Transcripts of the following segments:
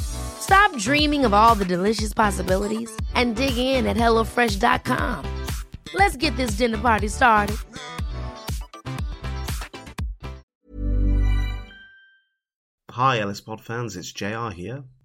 Stop dreaming of all the delicious possibilities and dig in at HelloFresh.com. Let's get this dinner party started. Hi, Ellis Pod fans, it's JR here.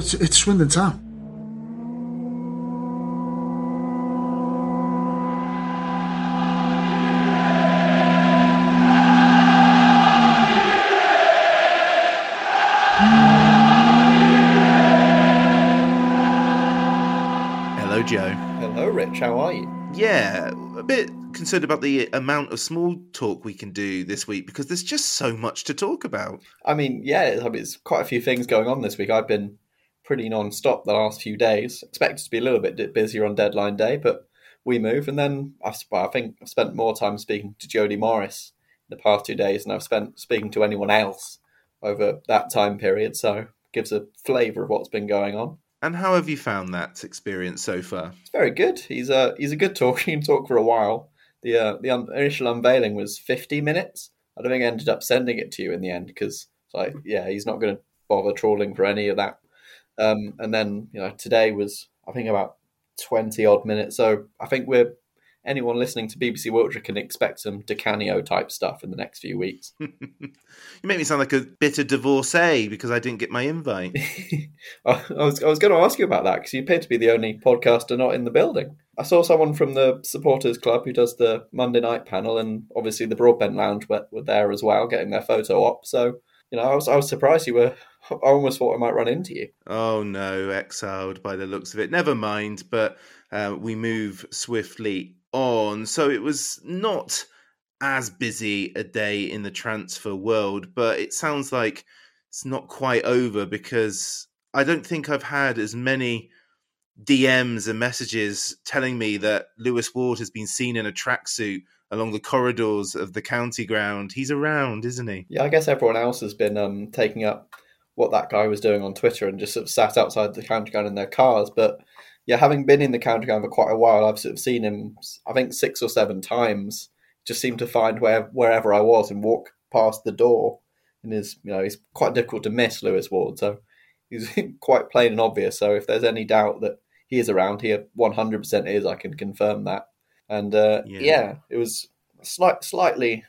it's, it's Swindon Town. Hello, Joe. Hello, Rich. How are you? Yeah, a bit concerned about the amount of small talk we can do this week because there's just so much to talk about. I mean, yeah, I mean, it's quite a few things going on this week. I've been pretty non-stop the last few days. Expected to be a little bit busier on deadline day, but we move. And then I've, I think I've spent more time speaking to Jody Morris in the past two days than I've spent speaking to anyone else over that time period. So gives a flavour of what's been going on. And how have you found that experience so far? It's very good. He's a he's a good talker. He can talk for a while. The uh, the un- initial unveiling was 50 minutes. I don't think I ended up sending it to you in the end because like yeah, he's not going to bother trawling for any of that. Um, and then you know today was I think about 20 odd minutes. So I think we're anyone listening to BBC Wiltshire can expect some Di Canio type stuff in the next few weeks. you make me sound like a bitter divorcee because I didn't get my invite. I was I was going to ask you about that because you appear to be the only podcaster not in the building. I saw someone from the supporters club who does the Monday night panel, and obviously the Broadbent Lounge were, were there as well, getting their photo op. So you know, I was I was surprised you were. I almost thought I might run into you. Oh no, exiled by the looks of it. Never mind, but uh, we move swiftly on. So it was not as busy a day in the transfer world, but it sounds like it's not quite over because I don't think I've had as many DMs and messages telling me that Lewis Ward has been seen in a tracksuit along the corridors of the county ground. He's around, isn't he? Yeah, I guess everyone else has been um, taking up what that guy was doing on Twitter and just sort of sat outside the county ground in their cars. But yeah, having been in the county ground for quite a while, I've sort of seen him, I think, six or seven times. Just seemed to find where wherever I was and walk past the door. And is you know he's quite difficult to miss, Lewis Ward. So he's quite plain and obvious. So if there's any doubt that he is around, he 100% is. I can confirm that. And uh, yeah. yeah. it was slight, slightly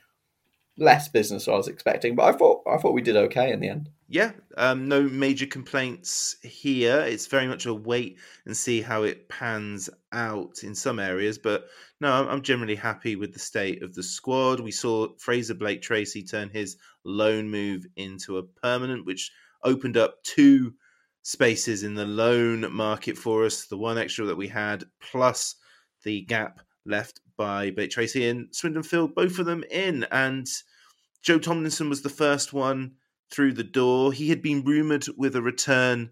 less business than I was expecting, but I thought I thought we did okay in the end. Yeah, um, no major complaints here. It's very much a wait and see how it pans out in some areas, but no, I'm, generally happy with the state of the squad. We saw Frazer Blake Tracy turn his loan move into a permanent, which opened up two spaces in the loan market for us. The one extra that we had, plus the gap left by Blake Tracy and Swindon filled both of them in. And Joe Tomlinson was the first one through the door. He had been rumoured with a return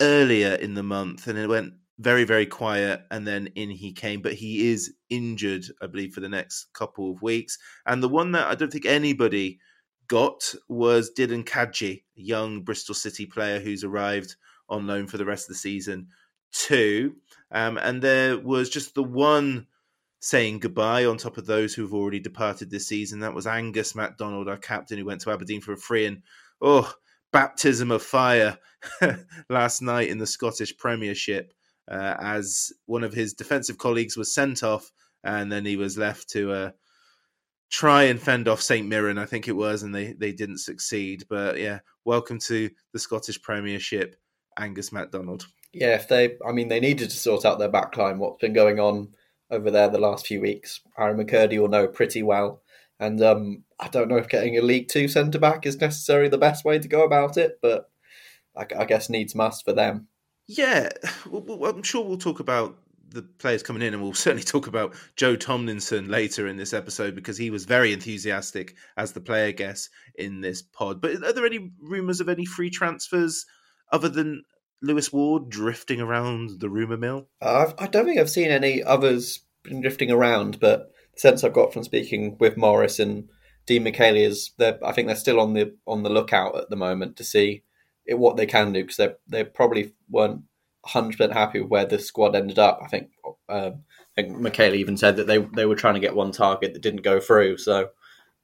earlier in the month, and it went very very quiet, and then in he came. But he is injured, I believe, for the next couple of weeks. And the one that I don't think anybody got was Dylan Kadji, a young Bristol City player who's arrived on loan for the rest of the season too. Um, and there was just the one saying goodbye on top of those who have already departed this season. That was Angus MacDonald, our captain, who went to Aberdeen for a free. And oh, baptism of fire last night in the Scottish Premiership uh, as one of his defensive colleagues was sent off and then he was left to uh, try and fend off St Mirren, I think it was, and they, they didn't succeed. But yeah, welcome to the Scottish Premiership, Angus MacDonald. Yeah, if they, I mean, they needed to sort out their backline. What's been going on over there the last few weeks, Aaron McKirdy will know pretty well. And um, I don't know if getting a League Two centre back is necessarily the best way to go about it, but I, I guess needs must for them. Yeah, well, I'm sure we'll talk about the players coming in, and we'll certainly talk about Joe Tomlinson later in this episode because he was very enthusiastic as the player guest in this pod. But are there any rumours of any free transfers other than Lewis Ward drifting around the rumour mill? Uh, I don't think I've seen any others drifting around, but the sense I've got from speaking with Morris and Dean McKaylee is that I think they're still on the on the lookout at the moment to see it, what they can do because they they probably weren't 100% happy with where the squad ended up. I think um, I think Michaela even said that they they were trying to get one target that didn't go through. So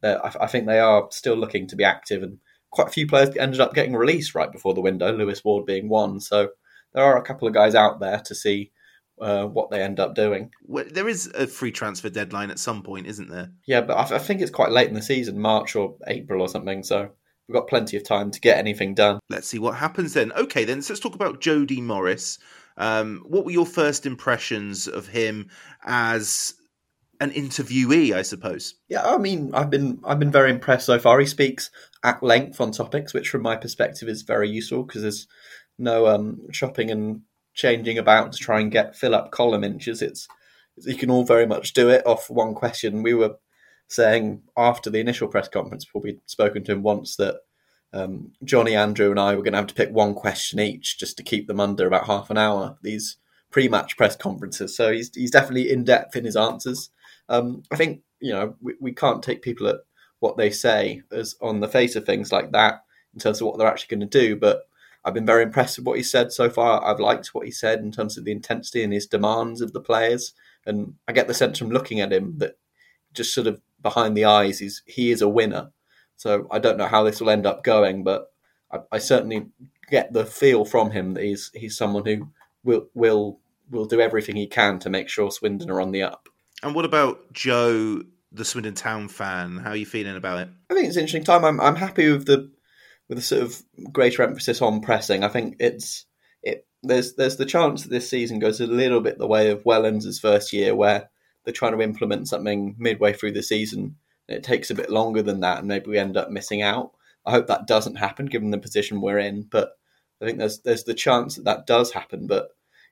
I, I, think they are still looking to be active, and quite a few players ended up getting released right before the window. Lewis Ward being one. So there are a couple of guys out there to see. Uh, what they end up doing. Well, there is a free transfer deadline at some point, isn't there? Yeah, but I, I think it's quite late in the season, March or April or something. So we've got plenty of time to get anything done. Let's see what happens then. Okay, then so let's talk about Jody Morris. Um, what were your first impressions of him as an interviewee? I suppose. Yeah, I mean, I've been I've been very impressed so far. He speaks at length on topics, which from my perspective is very useful because there's no um, shopping and changing about to try and get fill up column inches. It's you can all very much do it off one question. We were saying after the initial press conference, before we'd spoken to him once, that um, Johnny, Andrew, and I were going to have to pick one question each just to keep them under about half an hour. These pre-match press conferences, so he's he's definitely in depth in his answers. Um, I think you know we, we can't take people at what they say as on the face of things like that in terms of what they're actually going to do, but. I've been very impressed with what he said so far. I've liked what he said in terms of the intensity and his demands of the players. And I get the sense from looking at him that just sort of behind the eyes, he's he is a winner. So I don't know how this will end up going, but I, I certainly get the feel from him that he's he's someone who will will will do everything he can to make sure Swindon are on the up. And what about Joe, the Swindon Town fan? How are you feeling about it? I think it's an interesting time. I'm I'm happy with the with the sort of greater emphasis on pressing. I think it's it there's there's the chance that this season goes a little bit the way of Wellens' first year, where they're trying to implement something midway through the season. It takes a bit longer than that, and maybe we end up missing out. I hope that doesn't happen, given the position we're in. But I think there's there's the chance that that does happen. But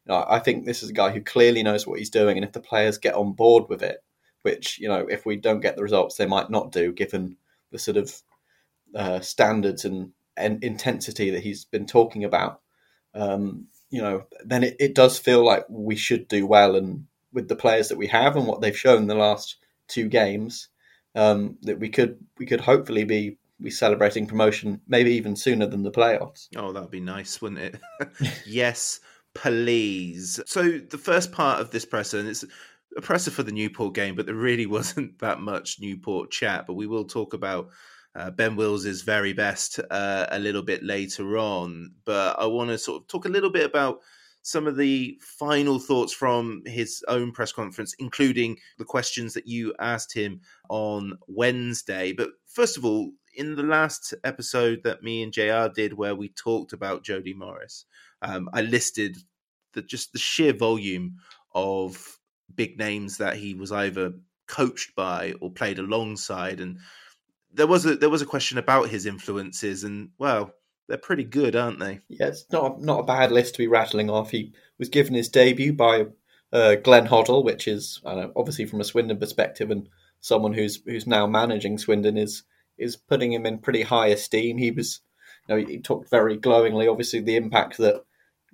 you know, I think this is a guy who clearly knows what he's doing, and if the players get on board with it, which you know, if we don't get the results, they might not do, given the sort of uh, standards and, and intensity that he's been talking about. Um, you know, then it, it does feel like we should do well and with the players that we have and what they've shown the last two games, um, that we could we could hopefully be be celebrating promotion maybe even sooner than the playoffs. Oh, that'd be nice, wouldn't it? yes, please. So the first part of this presser, and it's a presser for the Newport game, but there really wasn't that much Newport chat. But we will talk about uh, Ben Wills' very best uh, a little bit later on. But I want to sort of talk a little bit about some of the final thoughts from his own press conference, including the questions that you asked him on Wednesday. But first of all, in the last episode that me and JR did, where we talked about Jody Morris, um, I listed the just the sheer volume of big names that he was either coached by or played alongside, and there was a there was a question about his influences, and well, they're pretty good, aren't they? Yeah, it's not not a bad list to be rattling off. He was given his debut by uh, Glenn Hoddle, which is know, obviously from a Swindon perspective, and someone who's who's now managing Swindon is is putting him in pretty high esteem. He was, you know, he talked very glowingly. Obviously, the impact that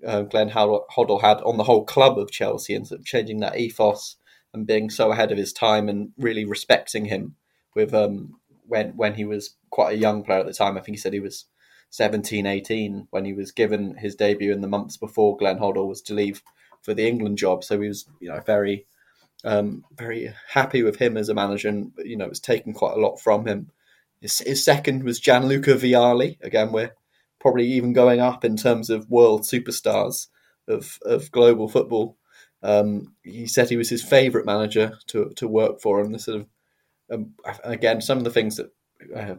uh, Glenn Hoddle had on the whole club of Chelsea and sort of changing that ethos and being so ahead of his time and really respecting him with um, when when he was quite a young player at the time. I think he said he was 17, 18 when he was given his debut in the months before Glenn Hoddle was to leave for the England job. So he was, you know, very, um, very happy with him as a manager, and you know, it was taking quite a lot from him. His, his second was Gianluca Vialli. Again, we're probably even going up in terms of world superstars of of global football. Um, he said he was his favourite manager to to work for, and the sort of um, again some of the things that uh,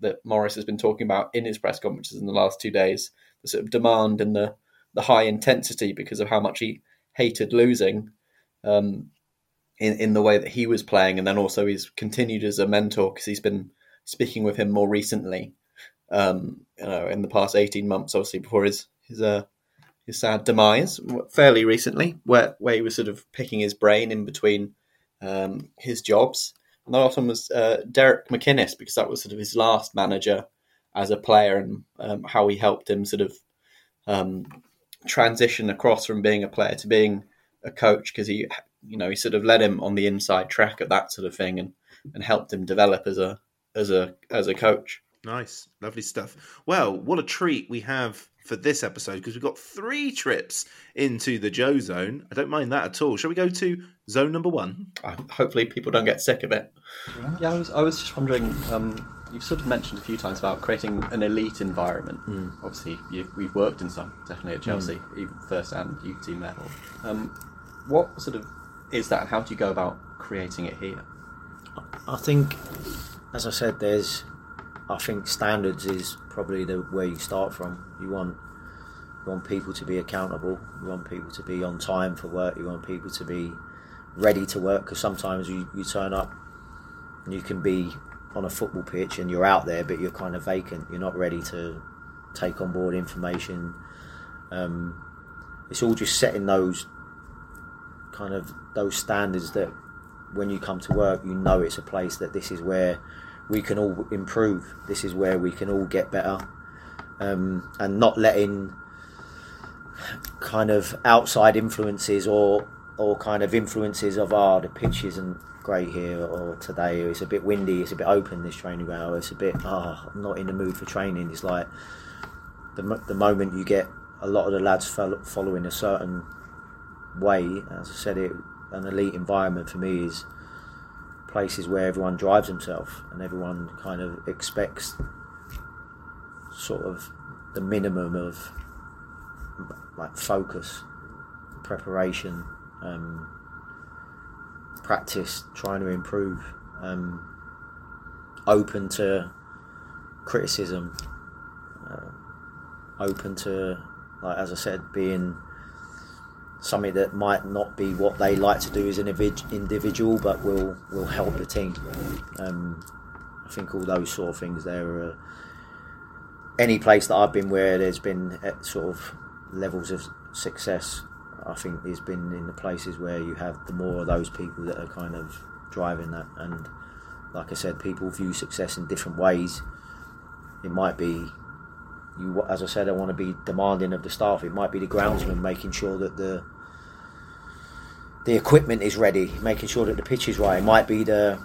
that Morris has been talking about in his press conferences in the last two days, the sort of demand and the the high intensity because of how much he hated losing um, in in the way that he was playing, and then also he's continued as a mentor because he's been speaking with him more recently, um, you know, in the past eighteen months, obviously before his his uh, his sad demise, fairly recently, where where he was sort of picking his brain in between um, his jobs. And the last one was uh, Derek McInnes because that was sort of his last manager as a player and um, how he helped him sort of um, transition across from being a player to being a coach because he, you know, he sort of led him on the inside track of that sort of thing and, and helped him develop as a as a as a coach. Nice, lovely stuff. Well, what a treat we have for this episode because we've got three trips into the Joe zone. I don't mind that at all. Shall we go to zone number one? Uh, hopefully, people don't get sick of it. Yeah, I was, I was just wondering. Um, you've sort of mentioned a few times about creating an elite environment. Mm. Obviously, you, we've worked in some, definitely at Chelsea, mm. even first and youth team level. Um, what sort of is that, and how do you go about creating it here? I think, as I said, there's. I think standards is probably the where you start from. You want you want people to be accountable. You want people to be on time for work. You want people to be ready to work because sometimes you, you turn up and you can be on a football pitch and you're out there, but you're kind of vacant. You're not ready to take on board information. Um, it's all just setting those kind of those standards that when you come to work, you know it's a place that this is where we can all improve. This is where we can all get better, um, and not letting kind of outside influences or or kind of influences of ah the pitches and great here or today it's a bit windy it's a bit open this training ground it's a bit ah oh, I'm not in the mood for training it's like the, the moment you get a lot of the lads following a certain way as I said it an elite environment for me is places where everyone drives himself and everyone kind of expects sort of the minimum of like focus preparation um, practice, trying to improve, um, open to criticism, uh, open to, like as I said, being something that might not be what they like to do as an individual, but will will help the team. Um, I think all those sort of things there are. Any place that I've been where there's been uh, sort of levels of success I think there's been in the places where you have the more of those people that are kind of driving that. And like I said, people view success in different ways. It might be you, as I said, I want to be demanding of the staff. It might be the groundsman making sure that the the equipment is ready, making sure that the pitch is right. It might be the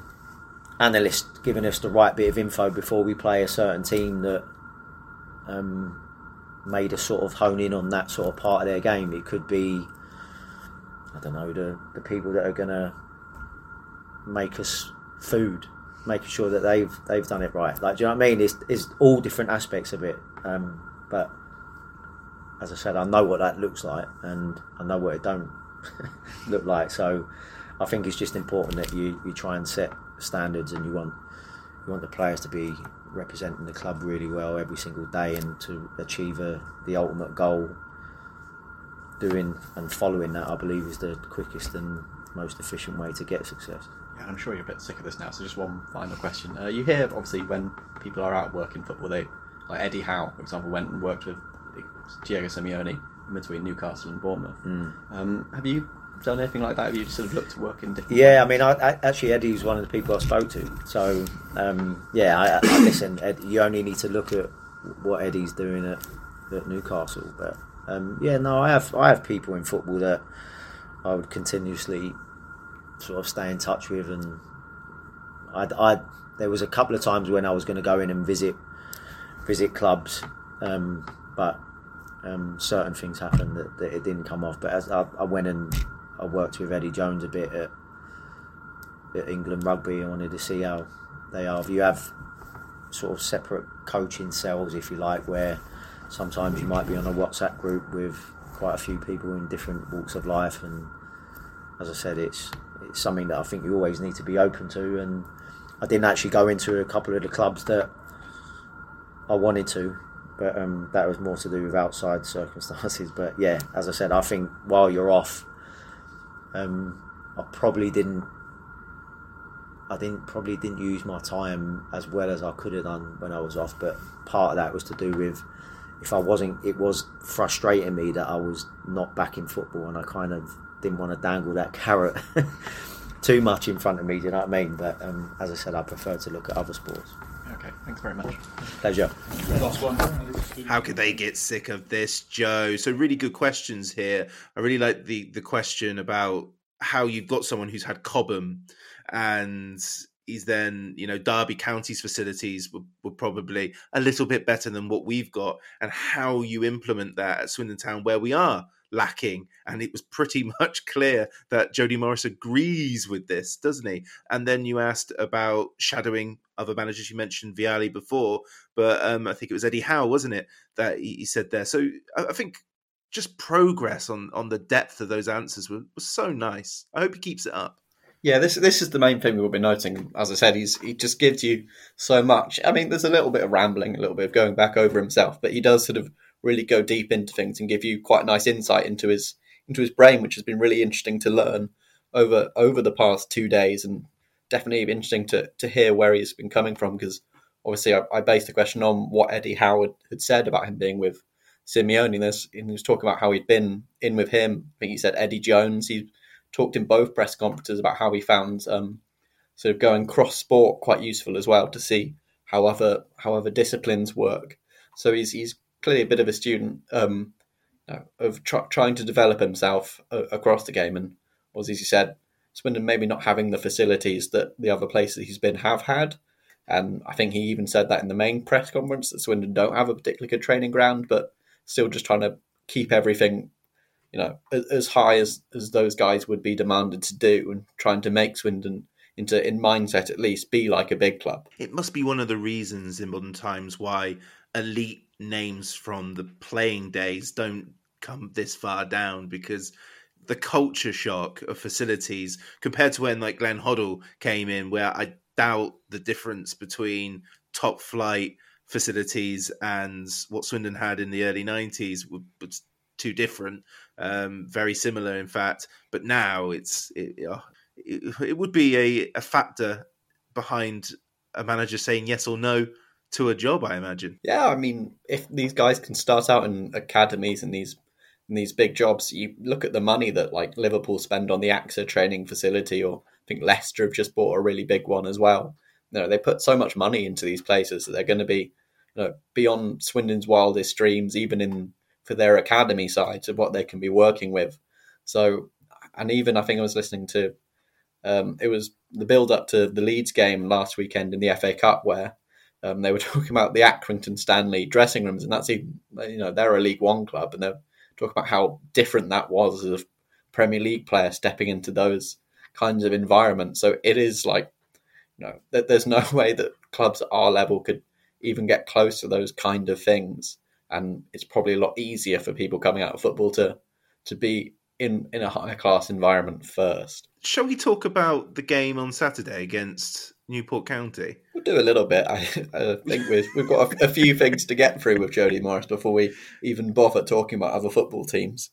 analyst giving us the right bit of info before we play a certain team that um, made us sort of hone in on that sort of part of their game. It could be, I don't know, the the people that are gonna make us food, making sure that they've they've done it right. Like, do you know what I mean? It's, it's all different aspects of it. Um, but as I said, I know what that looks like, and I know what it don't look like. So I think it's just important that you, you try and set standards, and you want you want the players to be representing the club really well every single day and to achieve a, the ultimate goal. Doing and following that I believe is the quickest and most efficient way to get success. Yeah I'm sure you're a bit sick of this now so just one final question. Uh, you hear obviously when people are out working football they like Eddie Howe for example went and worked with Diego Simeone in between Newcastle and Bournemouth mm. um, have you done anything like that? Have you sort of looked to work in different? Yeah, ways? I mean, I, I, actually Eddie's one of the people I spoke to. So um, yeah, I, I listen. Ed, you only need to look at what Eddie's doing at, at Newcastle, but um, yeah, no, I have I have people in football that I would continuously sort of stay in touch with, and I, I there was a couple of times when I was going to go in and visit visit clubs, um, but um, certain things happened that, that, it didn't come off. But as I, I, went and I worked with Eddie Jones a bit at, at England Rugby. I wanted to see how they are. You have sort of separate coaching cells, if you like, where sometimes you might be on a WhatsApp group with quite a few people in different walks of life, and as I said, it's it's something that I think you always need to be open to. And I didn't actually go into a couple of the clubs that I wanted to, but um, that was more to do with outside circumstances. But yeah, as I said, I think while you're off, um, I probably didn't. I didn't probably didn't use my time as well as I could have done when I was off, but part of that was to do with if I wasn't, it was frustrating me that I was not back in football, and I kind of didn't want to dangle that carrot too much in front of me. Do you know what I mean? But um, as I said, I prefer to look at other sports. Okay, thanks very much. Pleasure. Last one. How could they get sick of this, Joe? So really good questions here. I really like the the question about how you've got someone who's had Cobham and he's then you know derby county's facilities were, were, probably a little bit better than what we've got and how you implement that at swindon town where we are lacking and it was pretty much clear that jody morris agrees with this doesn't he? And then you asked about shadowing other managers. You mentioned vialli before but um, i think it was eddie howe wasn't it that he, he said there. So I, I, think just progress on on the depth of those answers was, was so nice. I hope he keeps it up. Yeah, this this is the main thing we'll be noting. As I said, he's he just gives you so much. I mean, there's a little bit of rambling, a little bit of going back over himself, but he does sort of really go deep into things and give you quite a nice insight into his into his brain, which has been really interesting to learn over over the past two days, and definitely interesting to to hear where he's been coming from. Because obviously, I, I based the question on what Eddie Howe had said about him being with Simeone. There's, he was talking about how he'd been in with him. I think he said Eddie Jones. He talked in both press conferences about how he found um, sort of going cross sport quite useful as well to see how other how other disciplines work. So he's he's clearly a bit of a student um, of tr- trying to develop himself uh, across the game. And as he said, Swindon maybe not having the facilities that the other places he's been have had. And I think he even said that in the main press conference that Swindon don't have a particularly good training ground, but still just trying to keep everything you know, as high as, as those guys would be demanded to do and trying to make Swindon into in mindset at least be like a big club. It must be one of the reasons in modern times why elite names from the playing days don't come this far down because the culture shock of facilities compared to when like Glenn Hoddle came in where I doubt the difference between top flight facilities and what Swindon had in the early 90s was too different um, very similar, in fact. But now it's it, it, it would be a, a factor behind a manager saying yes or no to a job. I imagine. Yeah, I mean, if these guys can start out in academies and these in these big jobs, you look at the money that like Liverpool spend on the AXA training facility, or I think Leicester have just bought a really big one as well. You know, they put so much money into these places that they're going to be, you know, beyond Swindon's wildest dreams, even in for their academy side of what they can be working with. So, and even I think I was listening to um, it was the build up to the Leeds game last weekend in the FA Cup where um, they were talking about the Accrington Stanley dressing rooms, and that's even you know they're a League One club, and they're talking about how different that was as a Premier League player stepping into those kinds of environments. So it is like you know that there's no way that clubs at our level could even get close to those kind of things and it's probably a lot easier for people coming out of football to to be in in a higher class environment first. Shall we talk about the game on Saturday against Newport County? We'll do a little bit. I, I think we've we've got a, a few things to get through with Jody Morris before we even bother talking about other football teams.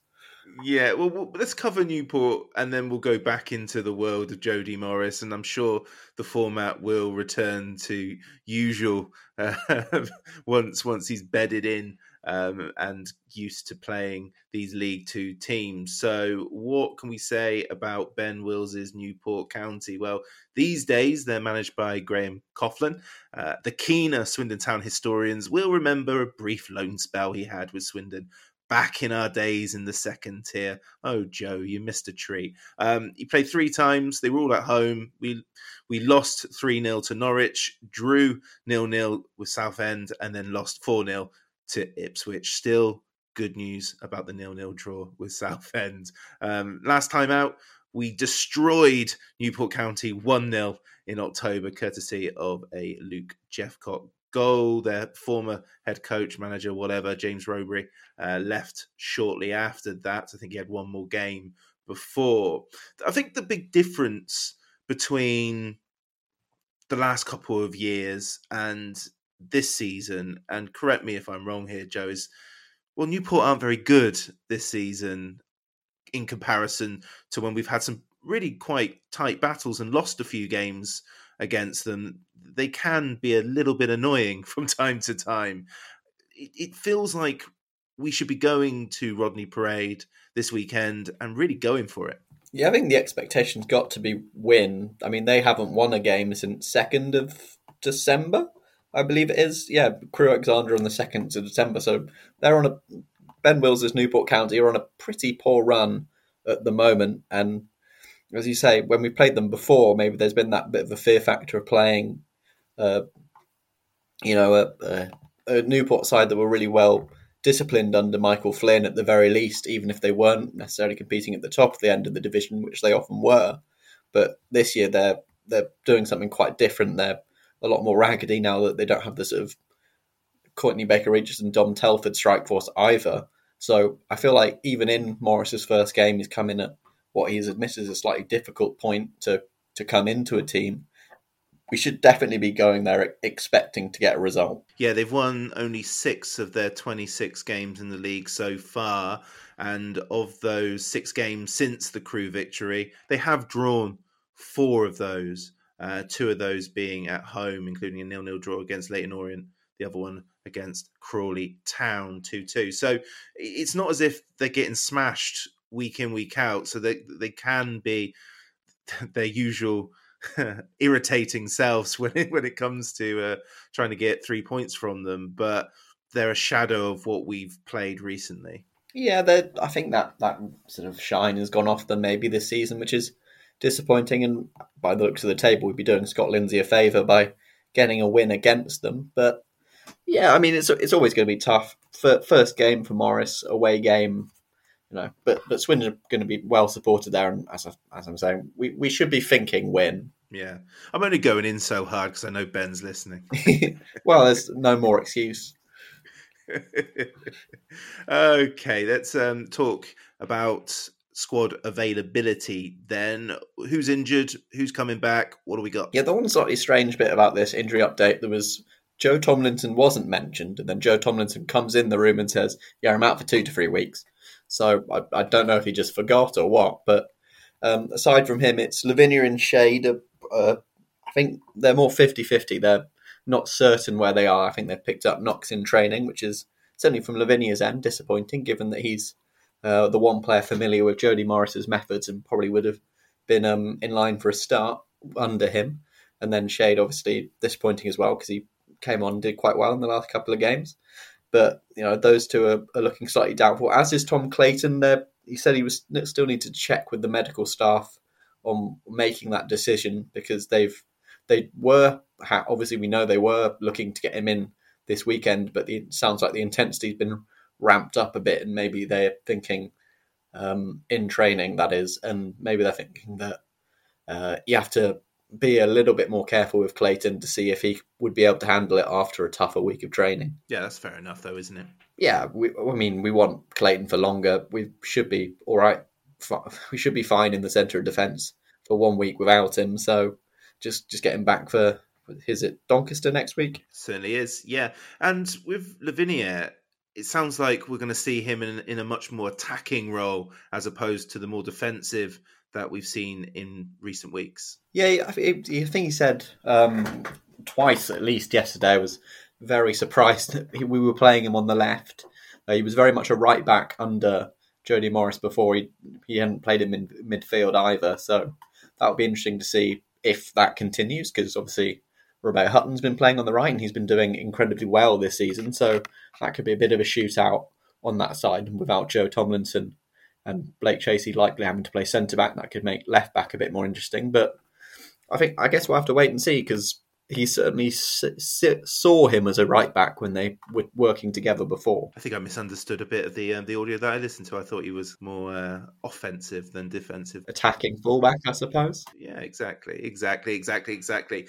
Yeah, well, well, let's cover Newport and then we'll go back into the world of Jody Morris. And I'm sure the format will return to usual uh, once once he's bedded in um, and used to playing these League Two teams. So, what can we say about Ben Wills's Newport County? Well, these days they're managed by Graham Coughlan. Uh, the keener Swindon Town historians will remember a brief loan spell he had with Swindon back in our days in the second tier. Oh, Joe, you missed a treat. Um, he played three times. They were all at home. We we lost 3 0 to Norwich, drew 0 0 with Southend, and then lost 4 0 to Ipswich. Still good news about the nil nil draw with Southend. Um, last time out, we destroyed Newport County 1 0 in October, courtesy of a Luke Jephcott goal. Their former head coach, manager, whatever, James Rowberry, uh, left shortly after that. I think he had one more game before. I think the big difference between the last couple of years and this season, and correct me if I'm wrong here, Joe, is well, Newport aren't very good this season in comparison to when we've had some really quite tight battles and lost a few games against them. They can be a little bit annoying from time to time. It, it feels like we should be going to Rodney Parade this weekend and really going for it. Yeah, I think the expectations got to be win. I mean, they haven't won a game since second of December. I believe it is. Yeah, Crewe Alexandra on the second of December. So they're on a Ben Wills' Newport County are on a pretty poor run at the moment. And as you say, when we played them before, maybe there's been that bit of a fear factor of playing, uh, you know, a, a, a Newport side that were really well disciplined under Michael Flynn at the very least, even if they weren't necessarily competing at the top of the end of the division, which they often were. But this year they're they're doing something quite different. They're a lot more raggedy now that they don't have the sort of Courtney Baker and Dom Telford strike force either. So I feel like even in Morris's first game, he's coming at what he's admitted is a slightly difficult point to to come into a team. We should definitely be going there expecting to get a result. Yeah, they've won only six of their 26 games in the league so far. And of those six games since the Crewe victory, they have drawn four of those. Uh, two of those being at home, including a nil-nil draw against Leyton Orient. The other one against Crawley Town, two-two. So it's not as if they're getting smashed week in week out. So they they can be their usual irritating selves when it, when it comes to uh, trying to get three points from them. But they're a shadow of what we've played recently. Yeah, I think that that sort of shine has gone off them maybe this season, which is disappointing. And by the looks of the table, we'd be doing Scott Lindsey a favour by getting a win against them. But yeah, I mean, it's it's always going to be tough. First game for Morris, away game, you know. But but Swindon are going to be well supported there, and as I, as I'm saying, we, we should be thinking win. Yeah, I'm only going in so hard because I know Ben's listening. well, there's no more excuse. okay, let's um, talk about squad availability then. Who's injured? Who's coming back? What do we got? Yeah, the one slightly strange bit about this injury update, there was Joe Tomlinson wasn't mentioned, and then Joe Tomlinson comes in the room and says, "Yeah, I'm out for two to three weeks." So I, I don't know if he just forgot or what. But um, aside from him, it's Lavinier and Shade. Uh, I think they're more 50-50. They're not certain where they are. I think they've picked up knocks in training, which is certainly from Lavinier's end disappointing, given that he's uh, the one player familiar with Jody Morris's methods and probably would have been um, in line for a start under him. And then Shade, obviously, disappointing as well because he came on and did quite well in the last couple of games. But you know, those two are, are looking slightly doubtful. As is Tom Clayton. There, he said he was still need to check with the medical staff on making that decision because they've they were obviously we know they were looking to get him in this weekend, but it sounds like the intensity's been ramped up a bit, and maybe they're thinking um, in training that is, and maybe they're thinking that uh, you have to be a little bit more careful with Clayton to see if he would be able to handle it after a tougher week of training. Yeah, that's fair enough, though, isn't it? Yeah, we, I mean, we want Clayton for longer. We should be all right. We should be fine in the centre of defence for one week without him. So just just get him back for is it Doncaster next week? Certainly is. Yeah, and with Lavinier, it sounds like we're going to see him in, in a much more attacking role as opposed to the more defensive that we've seen in recent weeks. Yeah, I think he said um, twice at least yesterday. I was very surprised that we were playing him on the left. Uh, he was very much a right back under Jody Morris before. He he hadn't played him in midfield either. So that would be interesting to see if that continues because obviously Robert Hutton's been playing on the right and he's been doing incredibly well this season. So that could be a bit of a shootout on that side, and without Joe Tomlinson and Blake Tracy likely having to play centre back, that could make left back a bit more interesting. But I think I guess we'll have to wait and see because he certainly s- s- saw him as a right back when they were working together before. I think I misunderstood a bit of the um, the audio that I listened to. I thought he was more uh, offensive than defensive. Attacking fullback, I suppose. Yeah, exactly, exactly, exactly, exactly.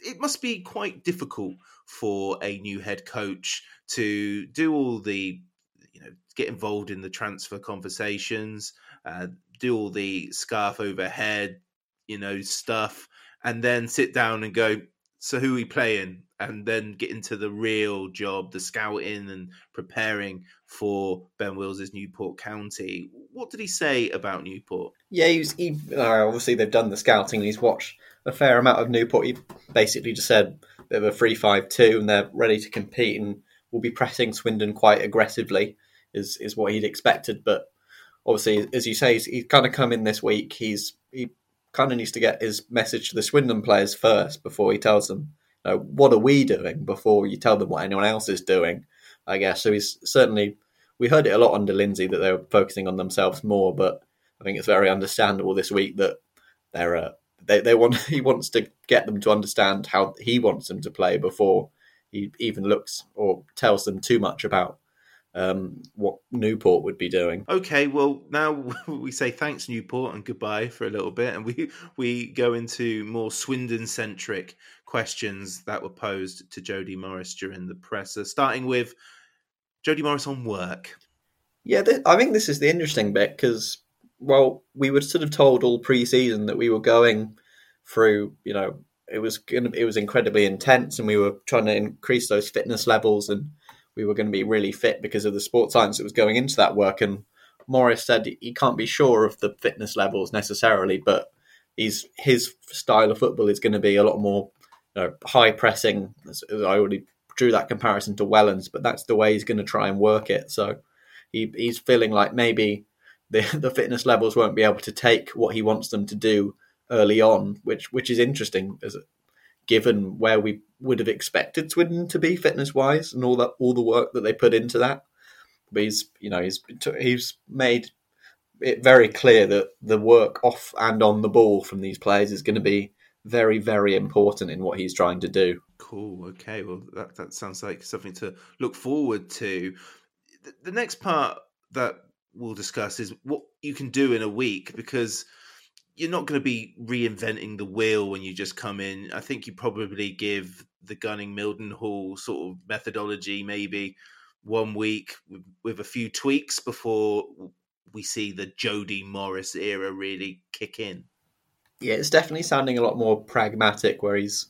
It must be quite difficult for a new head coach to do all the, you know, get involved in the transfer conversations, uh, do all the scarf overhead, you know, stuff, and then sit down and go, so who are we playing? And then get into the real job, the scouting and preparing for Ben Wills' Newport County. What did he say about Newport? Yeah, he. He, uh, obviously, they've done the scouting. and He's watched a fair amount of Newport. He basically just said bit of a three-five-two, and they're ready to compete and will be pressing Swindon quite aggressively. Is is what he'd expected, but obviously, as you say, he's, he's kind of come in this week. He's he kind of needs to get his message to the Swindon players first before he tells them, you know, what are we doing before you tell them what anyone else is doing. I guess so. He's certainly we heard it a lot under Lindsey that they were focusing on themselves more, but I think it's very understandable this week that they're uh, they they want he wants to get them to understand how he wants them to play before he even looks or tells them too much about um, what Newport would be doing. Okay, well now we say thanks Newport and goodbye for a little bit, and we we go into more Swindon centric questions that were posed to Jody Morris during the presser, starting with Jody Morris on work. Yeah, th- I think this is the interesting bit because well, we were sort of told all pre-season that we were going through, you know, it was gonna, it was incredibly intense, and we were trying to increase those fitness levels, and we were going to be really fit because of the sports science that was going into that work. And Morris said he can't be sure of the fitness levels necessarily, but he's his style of football is going to be a lot more you know, high pressing. As, as I already drew that comparison to Wellens, but that's the way he's going to try and work it. So he, he's feeling like maybe the the fitness levels won't be able to take what he wants them to do early on, which which is interesting as given where we would have expected Swindon to be fitness wise and all that all the work that they put into that. But he's you know he's he's made it very clear that the work off and on the ball from these players is going to be very very important in what he's trying to do. Cool. Okay. Well, that that sounds like something to look forward to. The, the next part that we'll discuss is what you can do in a week because you're not going to be reinventing the wheel when you just come in. I think you probably give the Gunning Mildenhall sort of methodology maybe one week with, a few tweaks before we see the Jody Morris era really kick in. Yeah, it's definitely sounding a lot more pragmatic where he's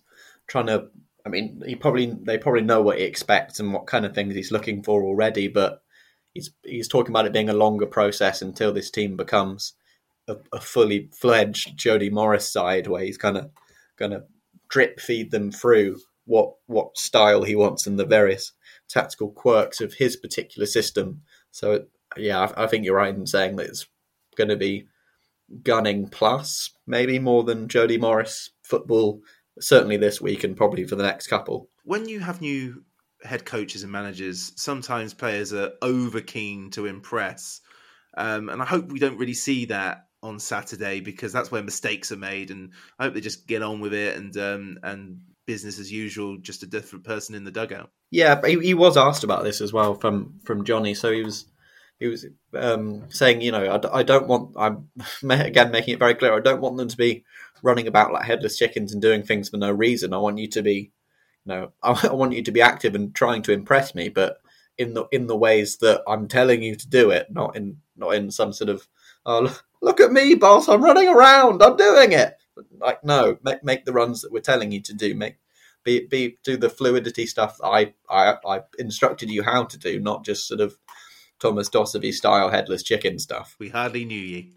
trying to I mean, he probably they probably know what he expects and what kind of things he's looking for already, but he's he's talking about it being a longer process until this team becomes a, a fully fledged Jody Morris side, where he's kind of going to drip feed them through what what style he wants and the various tactical quirks of his particular system. So yeah, I, I think you're right in saying that it's going to be gunning plus, maybe more than Jody Morris football certainly this week and probably for the next couple. When you have new head coaches and managers, sometimes players are over keen to impress. Um, and I hope we don't really see that on Saturday because that's where mistakes are made. And I hope they just get on with it and um, and business as usual, just a different person in the dugout. Yeah, but he, he was asked about this as well from from Johnny. So he was he was um, saying, you know, I, I, don't want. I'm again making it very clear. I don't want them to be running about like headless chickens and doing things for no reason. I want you to be, you know, I, I want you to be active and trying to impress me, but in the in the ways that I'm telling you to do it, not in not in some sort of oh look at me, boss, I'm running around, I'm doing it. Like no, make make the runs that we're telling you to do. Make be be do the fluidity stuff I I, I instructed you how to do, not just sort of Thomas Dossevi style headless chicken stuff. We hardly knew ye.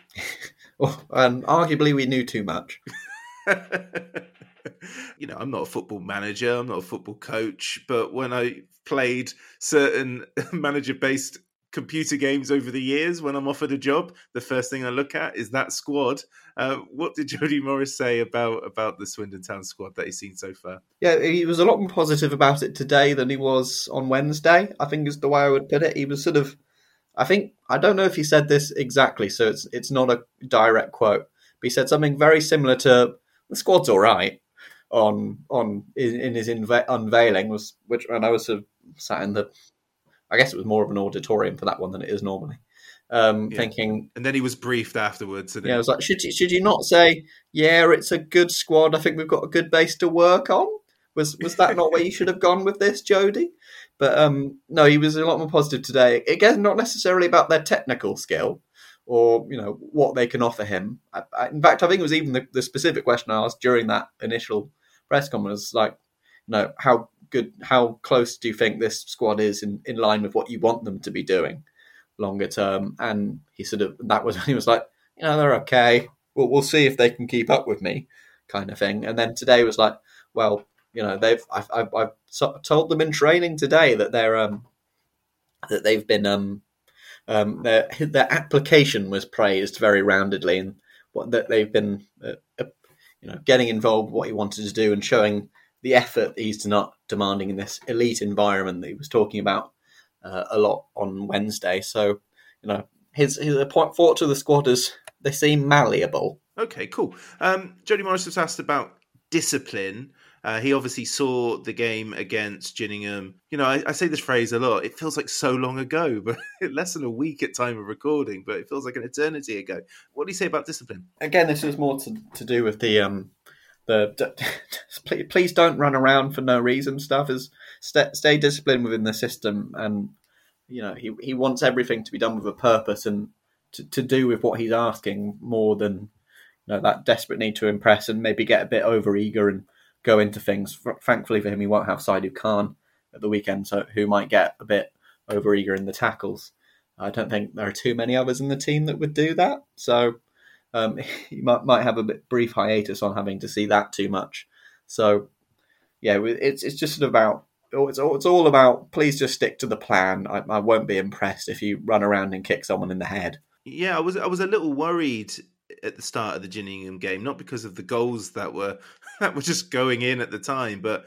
and arguably we knew too much. you know, I'm not a football manager, I'm not a football coach, but when I played certain manager based computer games over the years, when I'm offered a job, the first thing I look at is that squad. Uh, what did Jody Morris say about about the Swindon Town squad that he's seen so far? Yeah, he was a lot more positive about it today than he was on Wednesday. I think is the way I would put it. He was sort of I think I don't know if he said this exactly, so it's it's not a direct quote, but he said something very similar to the squad's all right on on in, in his unveiling was which and I was sort of sat in the I guess it was more of an auditorium for that one than it is normally. Um, Yeah. Thinking, And then he was briefed afterwards. And yeah, I was like, should you, should you not say, yeah, it's a good squad. I think we've got a good base to work on. Was was that not where you should have gone with this, Jody? But um, no, he was a lot more positive today. Again, not necessarily about their technical skill or you know what they can offer him. I, I, in fact, I think it was even the, the specific question I asked during that initial press conference, like, you know, how good, how close do you think this squad is in, in line with what you want them to be doing longer term? And he sort of that was he was like, you know, they're okay. We'll we'll see if they can keep up with me, kind of thing. And then today was like, well, you know, they've I've I've, I've told them in training today that they're um that they've been um um their their application was praised very roundedly and what that they've been uh, uh, you know getting involved what he wanted to do and showing the effort he's not demanding in this elite environment that he was talking about uh, a lot on Wednesday. So you know his his point thought to the squad is they seem malleable. Okay, cool. Um, Jody Morris was asked about discipline. Uh, he obviously saw the game against Gillingham. You know, I, I say this phrase a lot. It feels like so long ago, but less than a week at time of recording. But it feels like an eternity ago. What do you say about discipline? Again, this is more to, to do with the um the please, don't run around for no reason stuff. Is stay, disciplined within the system, and you know he he wants everything to be done with a purpose and to, to do with what he's asking more than you know that desperate need to impress and maybe get a bit over eager and go into things. Thankfully for him, he won't have Saidou Khan at the weekend, so who might get a bit over eager in the tackles. I don't think there are too many others in the team that would do that. So um, he might might have a bit brief hiatus on having to see that too much. So yeah, it's it's just about it's all, it's all about please just stick to the plan. I, I won't be impressed if you run around and kick someone in the head. Yeah, I was I was a little worried at the start of the Gillingham game, not because of the goals that were that were just going in at the time, but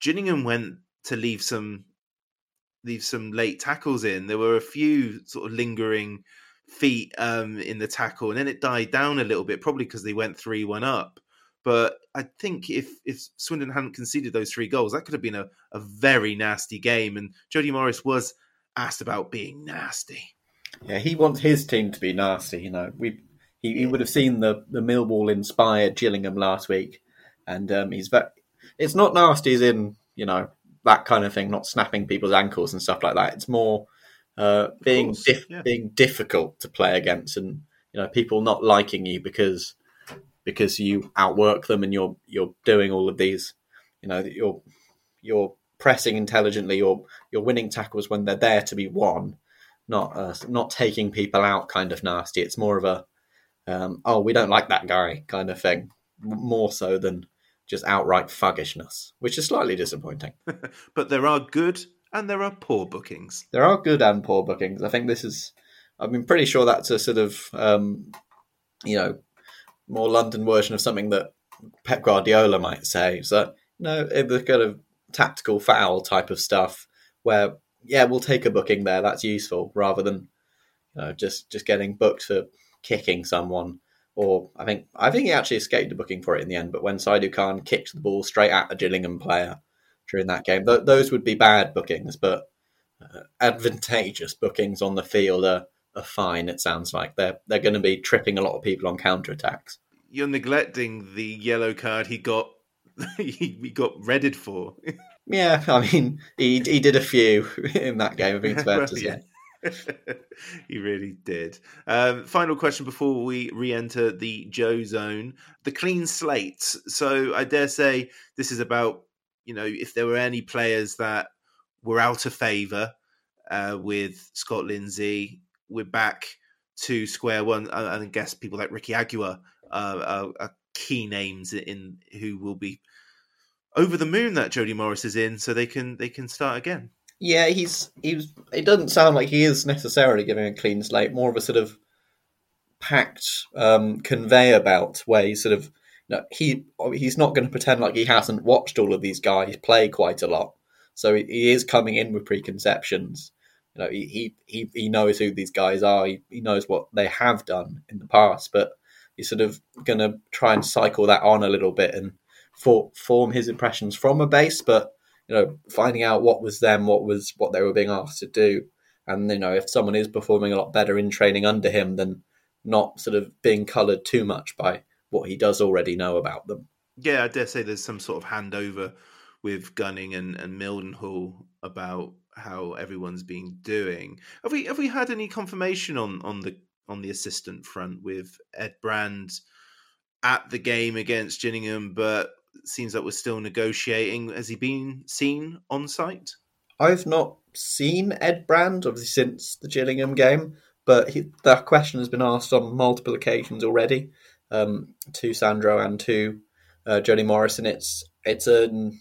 Gillingham went to leave some leave some late tackles in. There were a few sort of lingering feet um, in the tackle, and then it died down a little bit, probably because they went three one up. But I think if if Swindon hadn't conceded those three goals, that could have been a, a very nasty game. And Jody Morris was asked about being nasty. Yeah, he wants his team to be nasty. You know, we he, he would have seen the the Millwall inspired Gillingham last week, and um, he's very. It's not nasty as in you know that kind of thing, not snapping people's ankles and stuff like that. It's more uh, being dif- yeah. being difficult to play against, and you know people not liking you because because you outwork them and you're you're doing all of these. You know you're you're pressing intelligently. You're you're winning tackles when they're there to be won not uh, not taking people out kind of nasty. It's more of a um, oh we don't like that guy kind of thing, more so than just outright fuggishness, which is slightly disappointing. but there are good and there are poor bookings. There are good and poor bookings. I think this is. I've been pretty sure that's a sort of um, you know more London version of something that Pep Guardiola might say. So you no, the kind of tactical foul type of stuff where yeah, we'll take a booking there. That's useful rather than you know, just just getting booked for kicking someone. Or I think I think he actually escaped a booking for it in the end. But when Saidou Khan kicked the ball straight at a Gillingham player during that game, th- those would be bad bookings. But uh, advantageous bookings on the field are, are fine. It sounds like they're they're going to be tripping a lot of people on counter attacks. You're neglecting the yellow card he got he got redded for. Yeah, I mean he he did a few in that game. I think it's fair to say. he really did. Um, final question before we re-enter the Joe zone: the clean slate. So I dare say this is about you know if there were any players that were out of favour uh, with Scott Lindsey, we're back to square one. I, I guess people like Ricky Aguiar uh, are, are key names in who will be over the moon that Jody Morris is in, so they can they can start again. Yeah, he's he's. It doesn't sound like he is necessarily giving a clean slate. More of a sort of packed um, conveyor belt where he's sort of. No, he oh, he's not going to pretend like he hasn't watched all of these guys play quite a lot. So he, he is coming in with preconceptions. You know, he he he, he knows who these guys are. He, he knows what they have done in the past, but he's sort of going to try and cycle that on a little bit and for, form his impressions from a base, but you know, finding out what was them, what was what they were being asked to do, and you know, if someone is performing a lot better in training under him, then not sort of being coloured too much by what he does already know about them. Yeah, I dare say there's some sort of handover with Gunning and, and Mildenhall about how everyone's been doing. Have we have we had any confirmation on, on the on the assistant front with Ed Brand at the game against Gillingham, but seems like we're still negotiating. Has he been seen on site? I've not seen Ed Brand obviously since the Gillingham game, but he, that question has been asked on multiple occasions already um, to Sandro and to uh, Jody Morris, and it's it's an,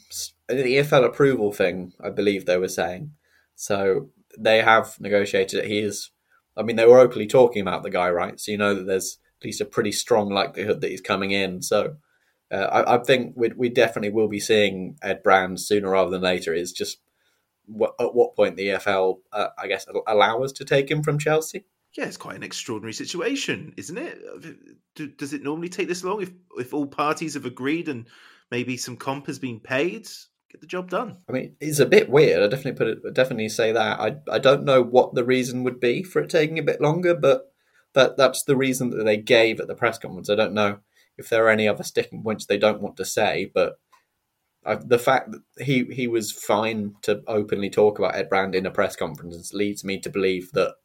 an EFL approval thing, I believe they were saying. So they have negotiated it. He is, I mean, they were openly talking about the guy, right? So you know that there's at least a pretty strong likelihood that he's coming in. So uh, I, I, think we, we definitely will be seeing Ed Brand sooner rather than later. Is just at what point the EFL, uh, I guess, allow us to take him from Chelsea. Yeah, it's quite an extraordinary situation, isn't it? Uh, does it normally take this long if if all parties have agreed and maybe some comp has been paid? Get the job done. I mean, it's a bit weird. I definitely put it. Definitely say that. I I don't know what the reason would be for it taking a bit longer, but that that's the reason that they gave at the press conference. I don't know if there are any other sticking points they don't want to say, but I, the fact that he he was fine to openly talk about Ed Brand in a press conference leads me to believe that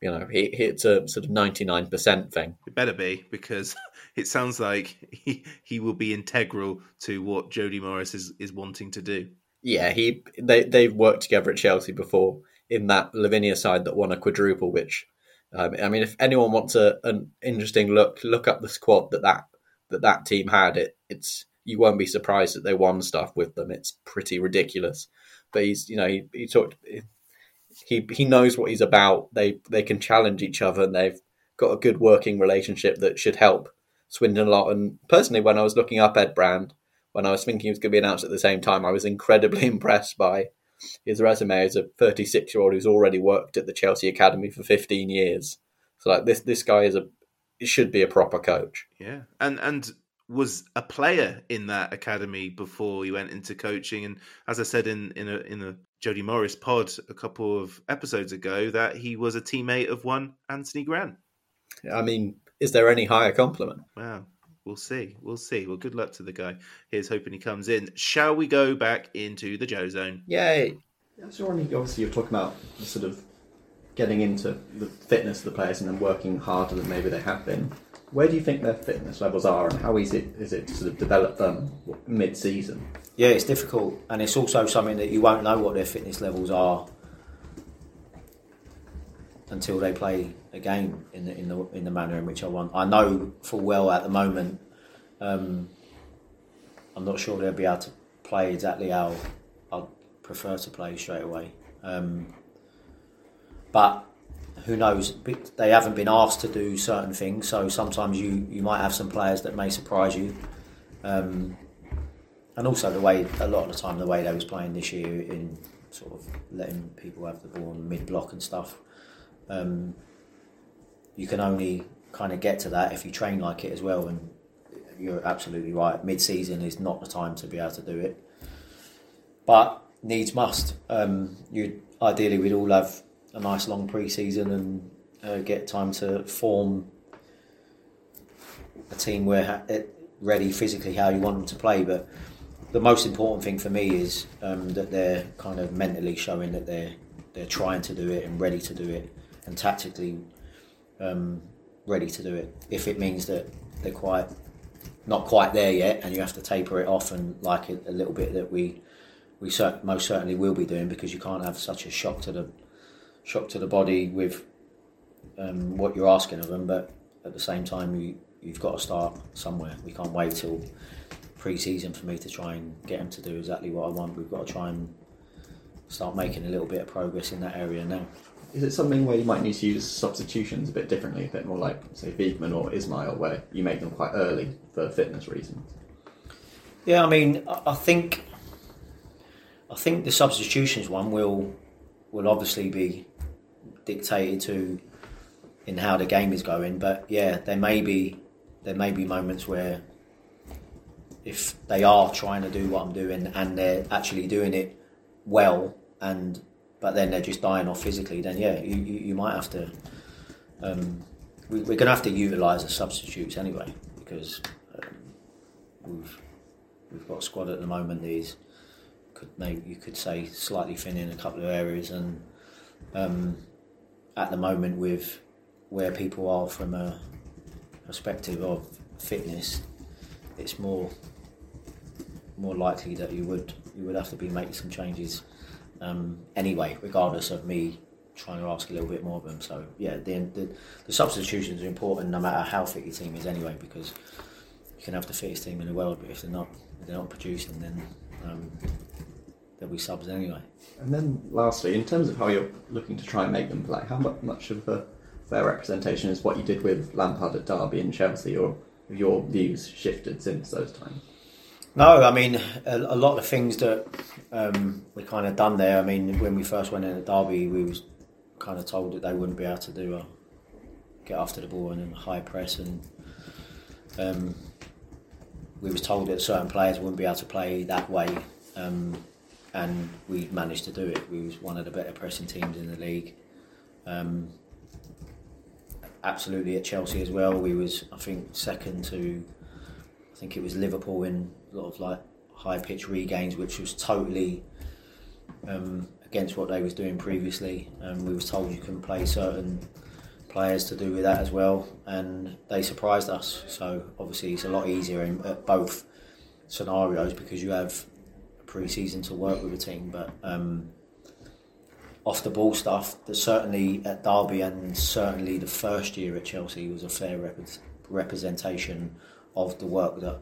you know he, it's a sort of ninety nine percent thing. It better be because it sounds like he he will be integral to what Jody Morris is is wanting to do. Yeah, he they they've worked together at Chelsea before in that Lavinier side that won a quadruple, which um, I mean, if anyone wants a, an interesting look, look up the squad that that that that team had. It it's you won't be surprised that they won stuff with them. It's pretty ridiculous. But he's you know he he talked he he knows what he's about. They they can challenge each other and they've got a good working relationship that should help Swindon a lot. And personally, when I was looking up Ed Brand, when I was thinking he was going to be announced at the same time, I was incredibly impressed by his resume as a 36 year old who's already worked at the Chelsea Academy for 15 years. So like this this guy is a should be a proper coach. Yeah, and and was a player in that academy before he went into coaching. And as I said in in a in a Jody Morris pod a couple of episodes ago, that he was a teammate of one Anthony Grant. I mean, is there any higher compliment? Wow. We'll see. We'll see. Well, good luck to the guy. Here's hoping he comes in. Shall we go back into the Joe Zone? Yay! Yeah, so obviously you're talking about sort of getting into the fitness of the players and then working harder than maybe they have been. Where do you think their fitness levels are, and how easy is it to sort of develop them mid-season? Yeah, it's difficult, and it's also something that you won't know what their fitness levels are until they play a game in the in the in the manner in which I want. I know full well at the moment. Um, I'm not sure they'll be able to play exactly how I'd prefer to play straight away. Um, but who knows? They haven't been asked to do certain things, so sometimes you, you might have some players that may surprise you. Um, and also the way a lot of the time the way they was playing this year in sort of letting people have the ball mid block and stuff. Um, you can only kind of get to that if you train like it as well. And you're absolutely right. Mid season is not the time to be able to do it, but needs must. Um, you ideally we'd all have a nice long pre-season and uh, get time to form a team where ha- ready physically how you want them to play. But the most important thing for me is um, that they're kind of mentally showing that they're they're trying to do it and ready to do it, and tactically um, ready to do it. If it means that they're quite not quite there yet, and you have to taper it off and like it a little bit that we we most certainly will be doing because you can't have such a shock to the shock to the body with um, what you're asking of them, but at the same time, you, you've got to start somewhere. We can't wait till pre-season for me to try and get them to do exactly what I want. We've got to try and start making a little bit of progress in that area now. Is it something where you might need to use substitutions a bit differently, a bit more like, say, Beekman or Ismail, where you make them quite early for fitness reasons? Yeah, I mean, I think I think the substitutions one will will obviously be dictated to in how the game is going. But yeah, there may be there may be moments where if they are trying to do what I'm doing and they're actually doing it well, and but then they're just dying off physically, then yeah, you, you, you might have to. Um, we, we're going to have to utilise the substitutes anyway because um, we've we've got a squad at the moment is could maybe you could say slightly thin in a couple of areas and um, at the moment with where people are from a perspective of fitness, it's more more likely that you would you would have to be making some changes um, anyway, regardless of me trying to ask a little bit more of them. So yeah, the, the, the substitutions are important no matter how fit your team is anyway, because you can have the fittest team in the world, but if they're not if they're not producing, then um, there'll be subs anyway. And then lastly, in terms of how you're looking to try and make them play, how much of a fair representation is what you did with Lampard at Derby and Chelsea, or have your views shifted since those times? No, I mean a, a lot of things that um, we kind of done there. I mean, when we first went into Derby, we was kind of told that they wouldn't be able to do a get after the ball and then high press, and um, we was told that certain players wouldn't be able to play that way. Um, and we managed to do it. We was one of the better pressing teams in the league. Um, absolutely at Chelsea as well. We was I think second to I think it was Liverpool in a lot of like high pitch regains, which was totally um, against what they was doing previously. And we was told you couldn't play certain players to do with that as well, and they surprised us. So obviously it's a lot easier in at both scenarios because you have pre-season to work with a team, but. Um, off the ball stuff, that certainly at Derby and certainly the first year at Chelsea was a fair rep- representation of the work that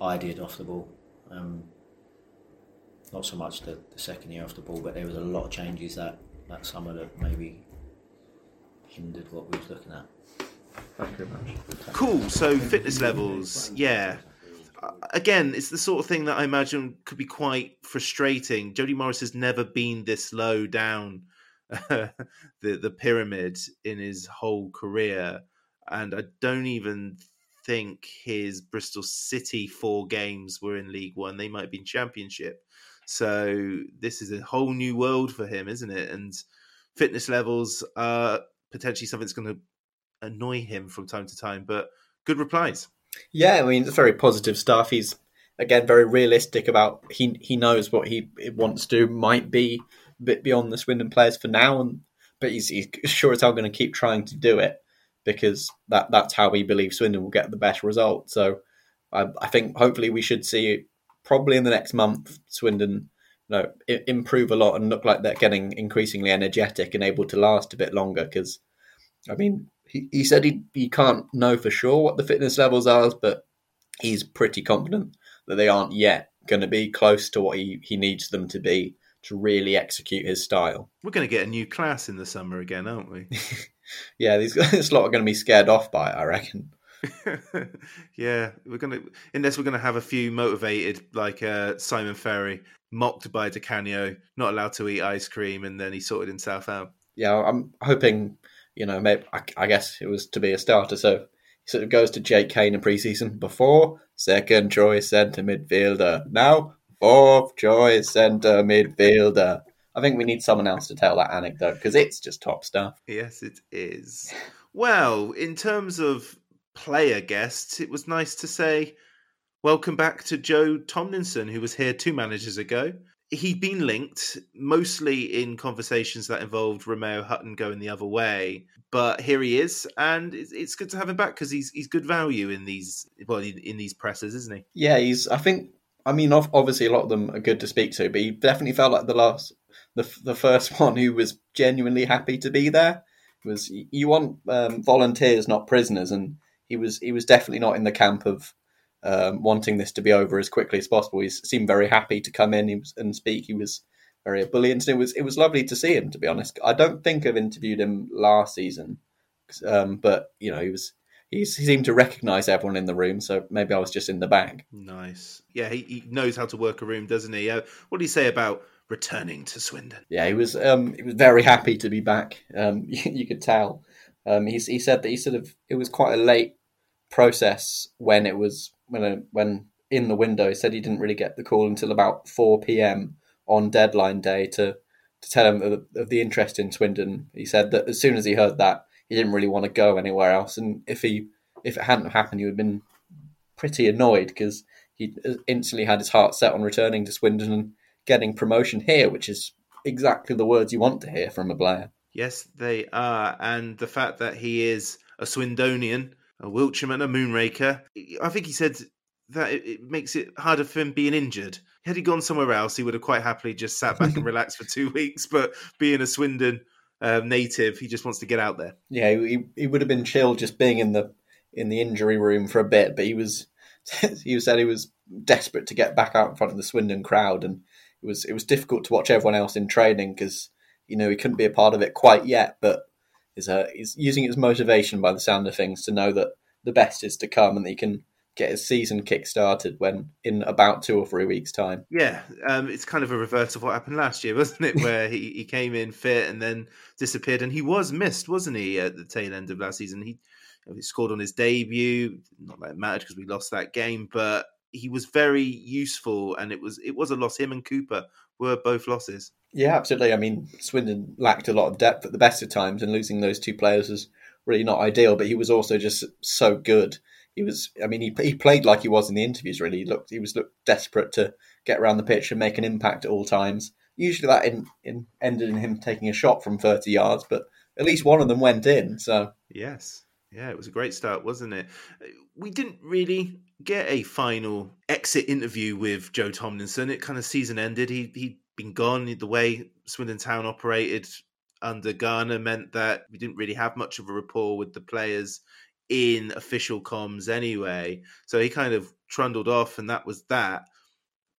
I did off the ball. Um, not so much the, the, second year off the ball, but there was a lot of changes that, that summer that maybe hindered what we was looking at. Thank you very much. Cool. So fitness levels, yeah. Again, it's the sort of thing that I imagine could be quite frustrating. Jody Morris has never been this low down the the pyramid in his whole career, and I don't even think his Bristol City four games were in League One. They might have been Championship. So this is a whole new world for him, isn't it? And fitness levels are potentially something that's going to annoy him from time to time. But good replies. Yeah, I mean, it's very positive stuff. He's again very realistic about he he knows what he wants to. Might be a bit beyond the Swindon players for now, and but he's, he's sure as hell going to keep trying to do it because that that's how he believes Swindon will get the best result. So I, I think hopefully we should see probably in the next month Swindon you know, improve a lot and look like they're getting increasingly energetic and able to last a bit longer. Because, I mean, he, he said he, he can't know for sure what the fitness levels are, but he's pretty confident that they aren't yet going to be close to what he, he needs them to be to really execute his style. We're going to get a new class in the summer again, aren't we? yeah, these this lot are going to be scared off by it, I reckon. yeah, we're gonna unless we're gonna have a few motivated like uh, Simon Ferry mocked by Di Canio, not allowed to eat ice cream, and then he sorted himself out. Yeah, I'm hoping you know maybe I, I guess it was to be a starter, so he sort of goes to Jake Kane in preseason before second choice centre midfielder, now fourth choice centre midfielder. I think we need someone else to tell that anecdote because it's just top stuff. Yes, it is. Well, in terms of player guests, it was nice to say welcome back to Joe Tomlinson, who was here two managers ago. He'd been linked mostly in conversations that involved Romeo Hutton going the other way, but here he is, and it's, it's good to have him back because he's he's good value in these well in, in these presses, isn't he? Yeah, he's. I think. I mean, obviously, a lot of them are good to speak to, but he definitely felt like the last, the the first one who was genuinely happy to be there. Was you want um, volunteers, not prisoners, and he was he was definitely not in the camp of um, wanting this to be over as quickly as possible. He seemed very happy to come in and speak. He was very ebullient, and it was it was lovely to see him. To be honest, I don't think I've interviewed him last season, um, but you know he was he seemed to recognise everyone in the room, so maybe I was just in the back. Nice, yeah, he, he knows how to work a room, doesn't he? Uh, what do you say about returning to Swindon. Yeah, he was. Um, he was very happy to be back. Um, you, you could tell. Um, he he said that he sort of it was quite a late process when it was when a, when in the window. He said he didn't really get the call until about four p.m. on deadline day to to tell him of, of the interest in Swindon. He said that as soon as he heard that, he didn't really want to go anywhere else, and if he if it hadn't happened, he would have been pretty annoyed because he uh, instantly had his heart set on returning to Swindon and getting promotion here, which is exactly the words you want to hear from a player. Yes, they are. And the fact that he is a Swindonian, a Wiltshire Wiltshireman, a Moonraker, I think he said that it, it, makes it harder for him being injured. Had he gone somewhere else, he would have quite happily just sat back and relaxed for two weeks. But being a Swindon um, native, he just wants to get out there. Yeah, he, he would have been chill just being in the in the injury room for a bit, but he was he said he was desperate to get back out in front of the Swindon crowd, and it was it was difficult to watch everyone else in training because you know he couldn't be a part of it quite yet, but is uh, he's using it as motivation by the sound of things to know that the best is to come and that he can get his season kick started when in about two or three weeks' time. Yeah, um, it's kind of a reverse of what happened last year, wasn't it? Where he, he came in fit and then disappeared, and he was missed, wasn't he, at the tail end of last season? He, he scored on his debut. Not that it mattered because we lost that game, but he was very useful, and it was it was a loss. Him and Cooper were both losses. Yeah, absolutely. I mean, Swindon lacked a lot of depth at the best of times, and losing those two players was really not ideal. But he was also just so good. He was. I mean, he he played like he was in the interviews. Really, he looked he was looked desperate to get around the pitch and make an impact at all times. Usually, that in, in ended in him taking a shot from thirty yards, but at least one of them went in. So yes, yeah, it was a great start, wasn't it? We didn't really get a final exit interview with Joe Tomlinson. It kind of season ended. He he'd been gone. The way Swindon Town operated under Garner meant that we didn't really have much of a rapport with the players in official comms anyway. So he kind of trundled off, and that was that.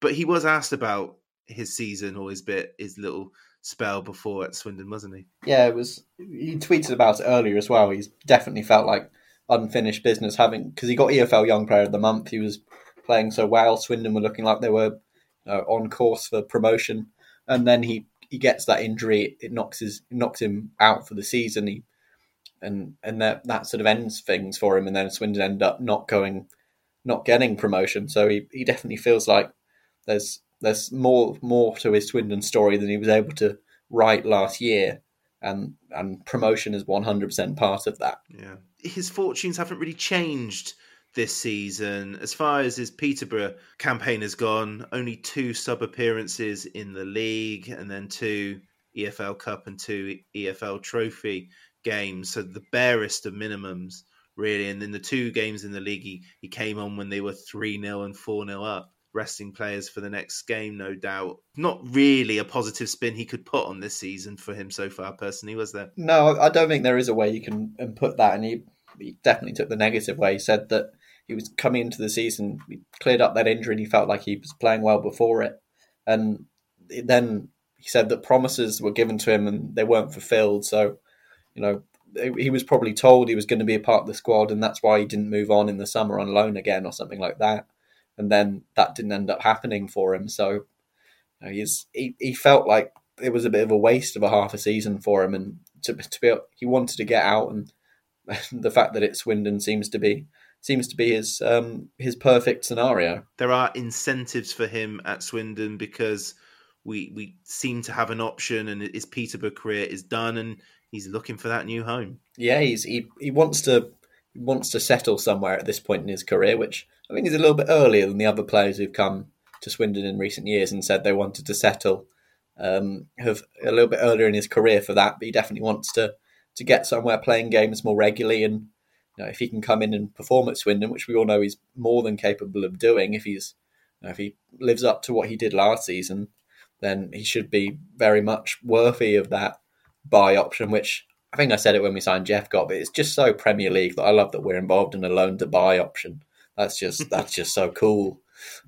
But he was asked about his season or his bit, his little spell before at Swindon, wasn't he? Yeah, it was. He tweeted about it earlier as well. He's definitely felt like unfinished business having because he got EFL Young Player of the Month. He was playing so well. Swindon were looking like they were uh, on course for promotion, and then he he gets that injury. It knocks his knocks him out for the season. He and and that that sort of ends things for him. And then Swindon end up not going, not getting promotion. So he, he definitely feels like there's there's more more to his Swindon story than he was able to write last year, and and promotion is one hundred percent part of that. Yeah, his fortunes haven't really changed this season. As far as his Peterborough campaign has gone, only two sub appearances in the league, and then two EFL Cup and two EFL Trophy games. So the barest of minimums, really. And then the two games in the league, he, he came on when they were 3 0 and 4 0 up resting players for the next game, no doubt. Not really a positive spin he could put on this season for him so far, personally, was there? No, I don't think there is a way you can put that. And he, he definitely took the negative way. He said that he was coming into the season, he cleared up that injury, and he felt like he was playing well before it. And then he said that promises were given to him and they weren't fulfilled. So, you know, he was probably told he was going to be a part of the squad, and that's why he didn't move on in the summer on loan again or something like that. And then that didn't end up happening for him. So you know, he's he, he felt like it was a bit of a waste of a half a season for him, and to, to be he wanted to get out, and the fact that it's Swindon seems to be seems to be his um, his perfect scenario. There are incentives for him at Swindon because we we seem to have an option, and his Peterborough career is done, and he's looking for that new home. Yeah, he's he, he wants to he wants to settle somewhere at this point in his career, which I think is a little bit earlier than the other players who've come to Swindon in recent years and said they wanted to settle. Um, have a little bit earlier in his career for that, but he definitely wants to to get somewhere playing games more regularly and you know, if he can come in and perform at Swindon, which we all know he's more than capable of doing, if he's you know, if he lives up to what he did last season, then he should be very much worthy of that buy option. Which I think I said it when we signed Jephcott, but it's just so Premier League that I love that we're involved in a loan to buy option. That's just that's just so cool.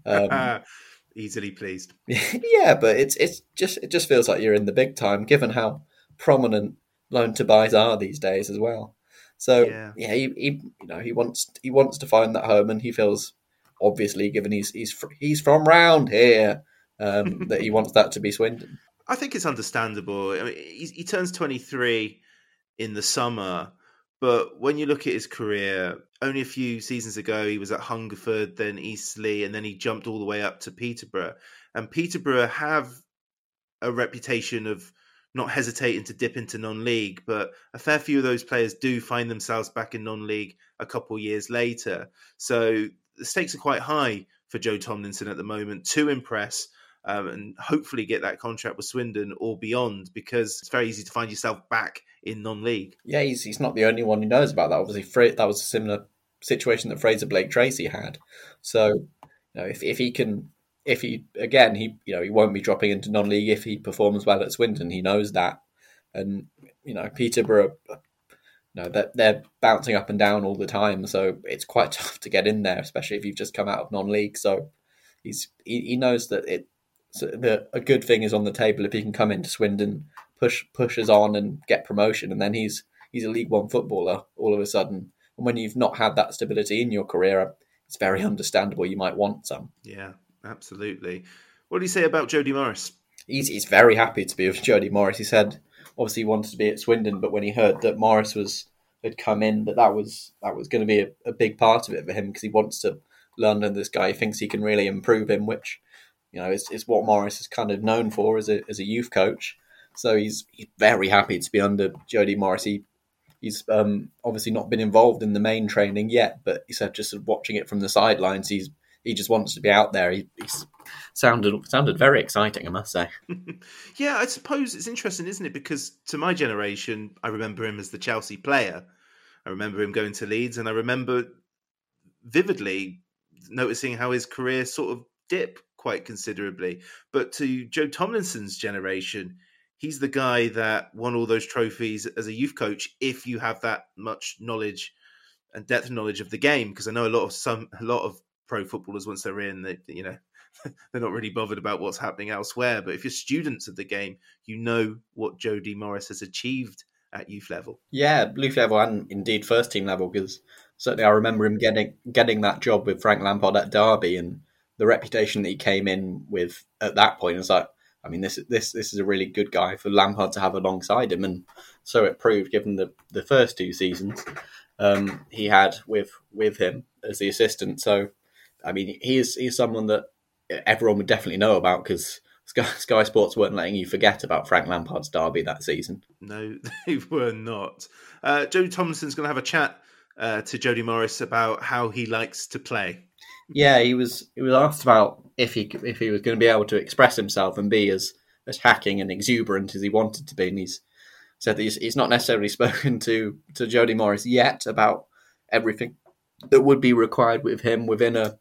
Um, Easily pleased. yeah, but it's it's just it just feels like you're in the big time, given how prominent loan to buys are these days as well. So yeah, yeah he, he you know he wants he wants to find that home, and he feels obviously given he's he's he's from round here, um, that he wants that to be Swindon. I think it's understandable. I mean, he, he turns 23 in the summer, but when you look at his career, only a few seasons ago he was at Hungerford, then Eastleigh, and then he jumped all the way up to Peterborough. And Peterborough have a reputation of not hesitating to dip into non-league, but a fair few of those players do find themselves back in non-league a couple years later. So the stakes are quite high for Joe Tomlinson at the moment to impress um, and hopefully get that contract with Swindon or beyond because it's very easy to find yourself back in non-league. Yeah, he's, he's not the only one who knows about that. Obviously, Fra- that was a similar situation that Frazer Blake Tracy had. So, you know, if if he can, if he again, he you know he won't be dropping into non-league if he performs well at Swindon. He knows that, and you know Peterborough. You know, they're, they're bouncing up and down all the time, so it's quite tough to get in there, especially if you've just come out of non-league. So he's he, he knows that it so the, a good thing is on the table if he can come into Swindon, push pushes on and get promotion, and then he's he's a League One footballer all of a sudden. And when you've not had that stability in your career, it's very understandable you might want some. Yeah, absolutely. What do you say about Jody Morris? He's he's very happy to be with Jody Morris. He said obviously he wanted to be at Swindon, but when he heard that Morris was had come in, that that was that was going to be a, a big part of it for him because he wants to learn under this guy. He thinks he can really improve him, which you know, is, is what Morris is kind of known for as a as a youth coach. So he's he's very happy to be under Jody Morris. He, he's um, obviously not been involved in the main training yet, but he said just watching it from the sidelines, he's he just wants to be out there. He, he's sounded sounded very exciting, I must say. yeah, I suppose it's interesting, isn't it? Because to my generation, I remember him as the Chelsea player. I remember him going to Leeds, and I remember vividly noticing how his career sort of dipped quite considerably. But to Joe Tomlinson's generation, he's the guy that won all those trophies as a youth coach. If you have that much knowledge and depth knowledge of the game, because I know a lot of some a lot of pro footballers once they're in, they you know they're not really bothered about what's happening elsewhere. But if you're students of the game, you know what Jody Morris has achieved at youth level. Yeah, youth level and indeed first team level. Because certainly I remember him getting getting that job with Frank Lampard at Derby and the reputation that he came in with at that point was like, I mean, this this this is a really good guy for Lampard to have alongside him, and so it proved. Given the the first two seasons um, he had with with him as the assistant, so I mean, he is he's someone that everyone would definitely know about because Sky, Sky Sports weren't letting you forget about Frank Lampard's derby that season. No, they were not. Uh, Jody Tomlinson's going to have a chat uh, to Jody Morris about how he likes to play. Yeah, he was he was asked about if he if he was going to be able to express himself and be as as hacking and exuberant as he wanted to be, and he's said that he's, he's not necessarily spoken to to Jody Morris yet about everything that would be required with him within a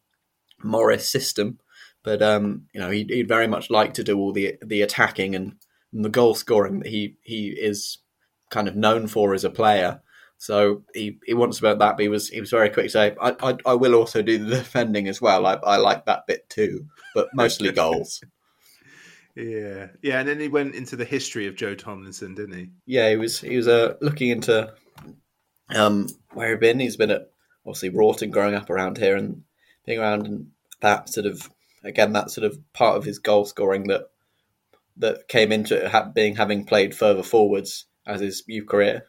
Morris system, but um, you know he'd, he'd very much like to do all the the attacking and, and the goal scoring that he he is kind of known for as a player. So he, he wants about that, but he was he was very quick to say, I, I, I will also do the defending as well. I, I like that bit too, but mostly goals. Yeah, yeah, and then he went into the history of Joe Tomlinson, didn't he? Yeah, he was he was uh, looking into um, where he'd been. He's been at obviously Wroughton, growing up around here and around, and that sort of again that sort of part of his goal scoring that that came into it being having played further forwards as his youth career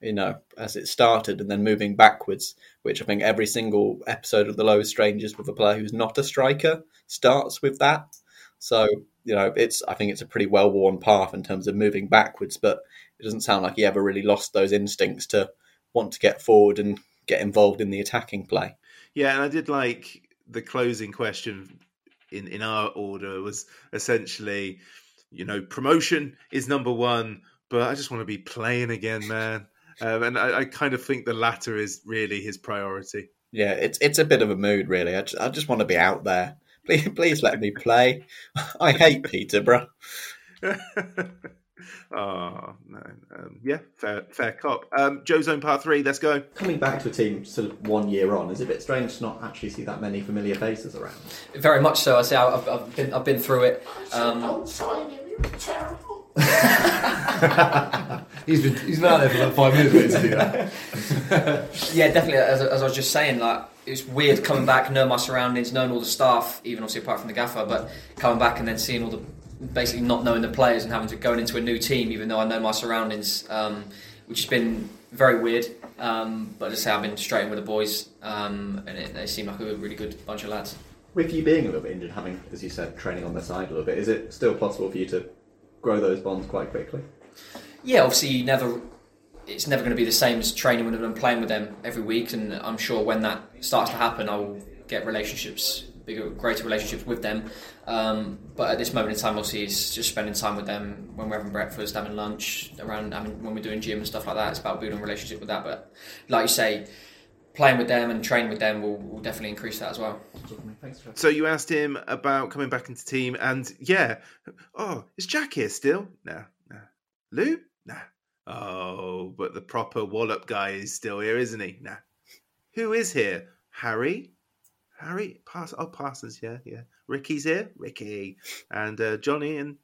you know, as it started and then moving backwards, which I think every single episode of The Lowest Strangers with a player who's not a striker starts with that. So, you know, it's I think it's a pretty well worn path in terms of moving backwards, but it doesn't sound like he ever really lost those instincts to want to get forward and get involved in the attacking play. Yeah, and I did like the closing question in, in our order was essentially, you know, promotion is number one, but I just want to be playing again, man. Um, and I, I, kind of think the latter is really his priority. Yeah, it's it's a bit of a mood, really. I just, I just want to be out there. Please, please let me play. I hate Peterborough. oh no, um, yeah, fair, fair cop. Um, Joe's own part three. Let's go. Coming back to a team sort of one year on, is it a bit strange to not actually see that many familiar faces around? Very much so. I say I've, I've been I've been through it. Um, he's been he's been out there for about five minutes waiting to do yeah, definitely. As, as I was just saying, like it's weird coming back, knowing my surroundings, knowing all the staff, even obviously apart from the gaffer, but coming back and then seeing all the basically not knowing the players and having to go into a new team, even though I know my surroundings, um, which has been very weird. Um, but as I say, I've been straight in with the boys, um, and it, they seem like a really good bunch of lads. With you being a little bit injured, having, as you said, training on the side a little bit, is it still possible for you to grow those bonds quite quickly? Yeah, obviously, you never. It's never going to be the same as training with them and playing with them every week, and I'm sure when that starts to happen, I will get relationships, bigger, greater relationships with them. Um, but at this moment in time, obviously, it's just spending time with them when we're having breakfast, having lunch, around, I mean, when we're doing gym and stuff like that. It's about building a relationship with that. But like you say, playing with them and training with them will, will definitely increase that as well. So you asked him about coming back into team, and yeah, oh, is Jack here still? No, no. Lou? No. Oh, but the proper wallop guy is still here, isn't he? No. Who is here? Harry? Harry? Pass? Oh, Parsons, yeah, yeah. Ricky's here? Ricky. And uh, Johnny and.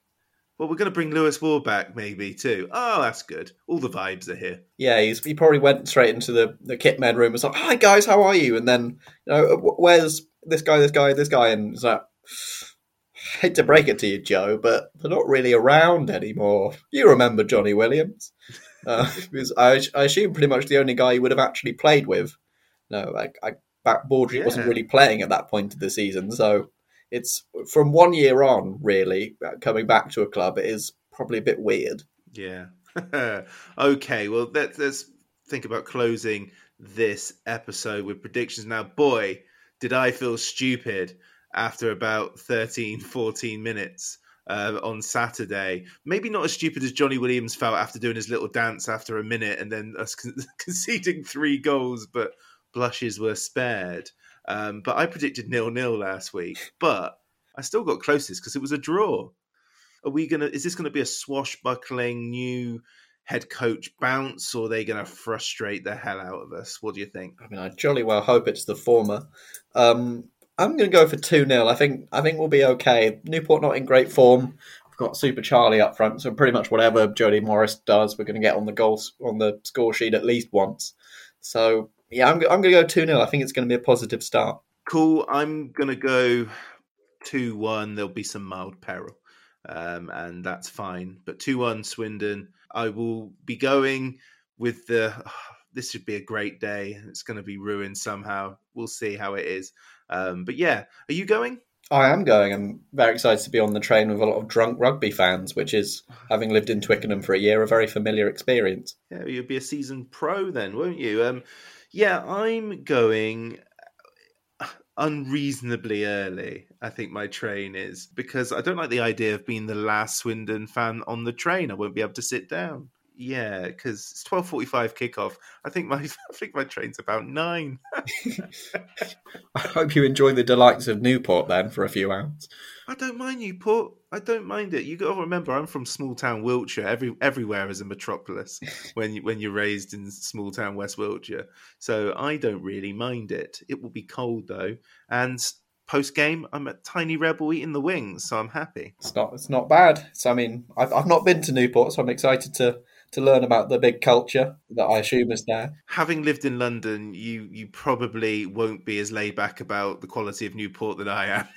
Well, we're going to bring Lewis Ward back, maybe too. Oh, that's good. All the vibes are here. Yeah, he's, he probably went straight into the, the kit men room and was like, "Hi guys, how are you?" And then, you know, where's this guy, this guy, this guy, and it's like, hate to break it to you, Joe, but they're not really around anymore. You remember Johnny Williams? Uh, I, I assume pretty much the only guy you would have actually played with. No, like I, back Baudry Yeah. wasn't really playing at that point of the season, so it's from one year on, really uh, coming back to a club. It is probably a bit weird. Yeah. okay, well, let's, let's think about closing this episode with predictions. Now, boy, did I feel stupid after about 13, 14 minutes uh, on Saturday. Maybe not as stupid as Johnny Williams felt after doing his little dance after a minute and then us con- conceding three goals, but blushes were spared. Um, but I predicted nil nil last week, but I still got closest because it was a draw. Are we gonna? Is this gonna be a swashbuckling new head coach bounce, or are they gonna frustrate the hell out of us? What do you think? I mean, I jolly well hope it's the former. Um, I'm to go for two 0 I think I think we'll be okay. Newport not in great form. We've got Super Charlie up front, so pretty much whatever Jody Morris does, we're to get on the goals on the score sheet at least once. So yeah, I'm, I'm going to go two 0 I think it's going to be a positive start. Cool. I'm gonna go two one. There'll be some mild peril, um, and that's fine. But two one Swindon. I will be going with the. this should be a great day. It's going to be ruined somehow. We'll see how it is. Um, but yeah, are you going? I am going. I'm very excited to be on the train with a lot of drunk rugby fans, which is, having lived in Twickenham for a year, a very familiar experience. Yeah, you'll be a season pro then, won't you? Um, yeah, I'm going uh, unreasonably early. I think my train is because I don't like the idea of being the last Swindon fan on the train. I won't be able to sit down. Yeah, because it's twelve forty-five kickoff. I think my I think my train's about nine. I hope you enjoy the delights of Newport then for a few hours. I don't mind Newport. I don't mind it. You got to remember, I'm from small town Wiltshire. Every everywhere is a metropolis when you, when you're raised in small town West Wiltshire. So I don't really mind it. It will be cold though, and post game, I'm a Tiny Rebel eating the wings, so I'm happy. It's not. It's not bad. So I mean, I've I've not been to Newport, so I'm excited to to learn about the big culture that I assume is there. Having lived in London, you you probably won't be as laid back about the quality of Newport than I am.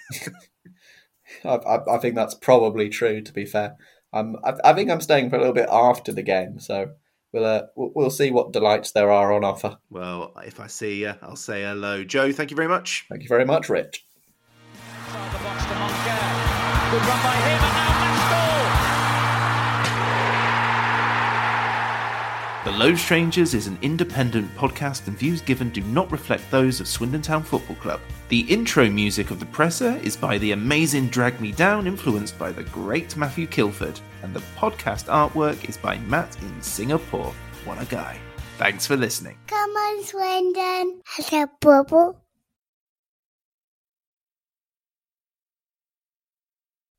I, I, I think that's probably true. To be fair, I'm. I, I think I'm staying for a little bit after the game, so we'll uh, we'll, we'll see what delights there are on offer. well, if I see you, I'll say hello, Joe. Thank you very much. Thank you very much, Rich. The Low Strangers is an independent podcast, and views given do not reflect those of Swindon Town Football Club. The intro music of The Presser is by the amazing Drag Me Down, influenced by the great Matthew Kilford, and the podcast artwork is by Matt in Singapore. What a guy. Thanks for listening. Come on, Swindon. Has a bubble?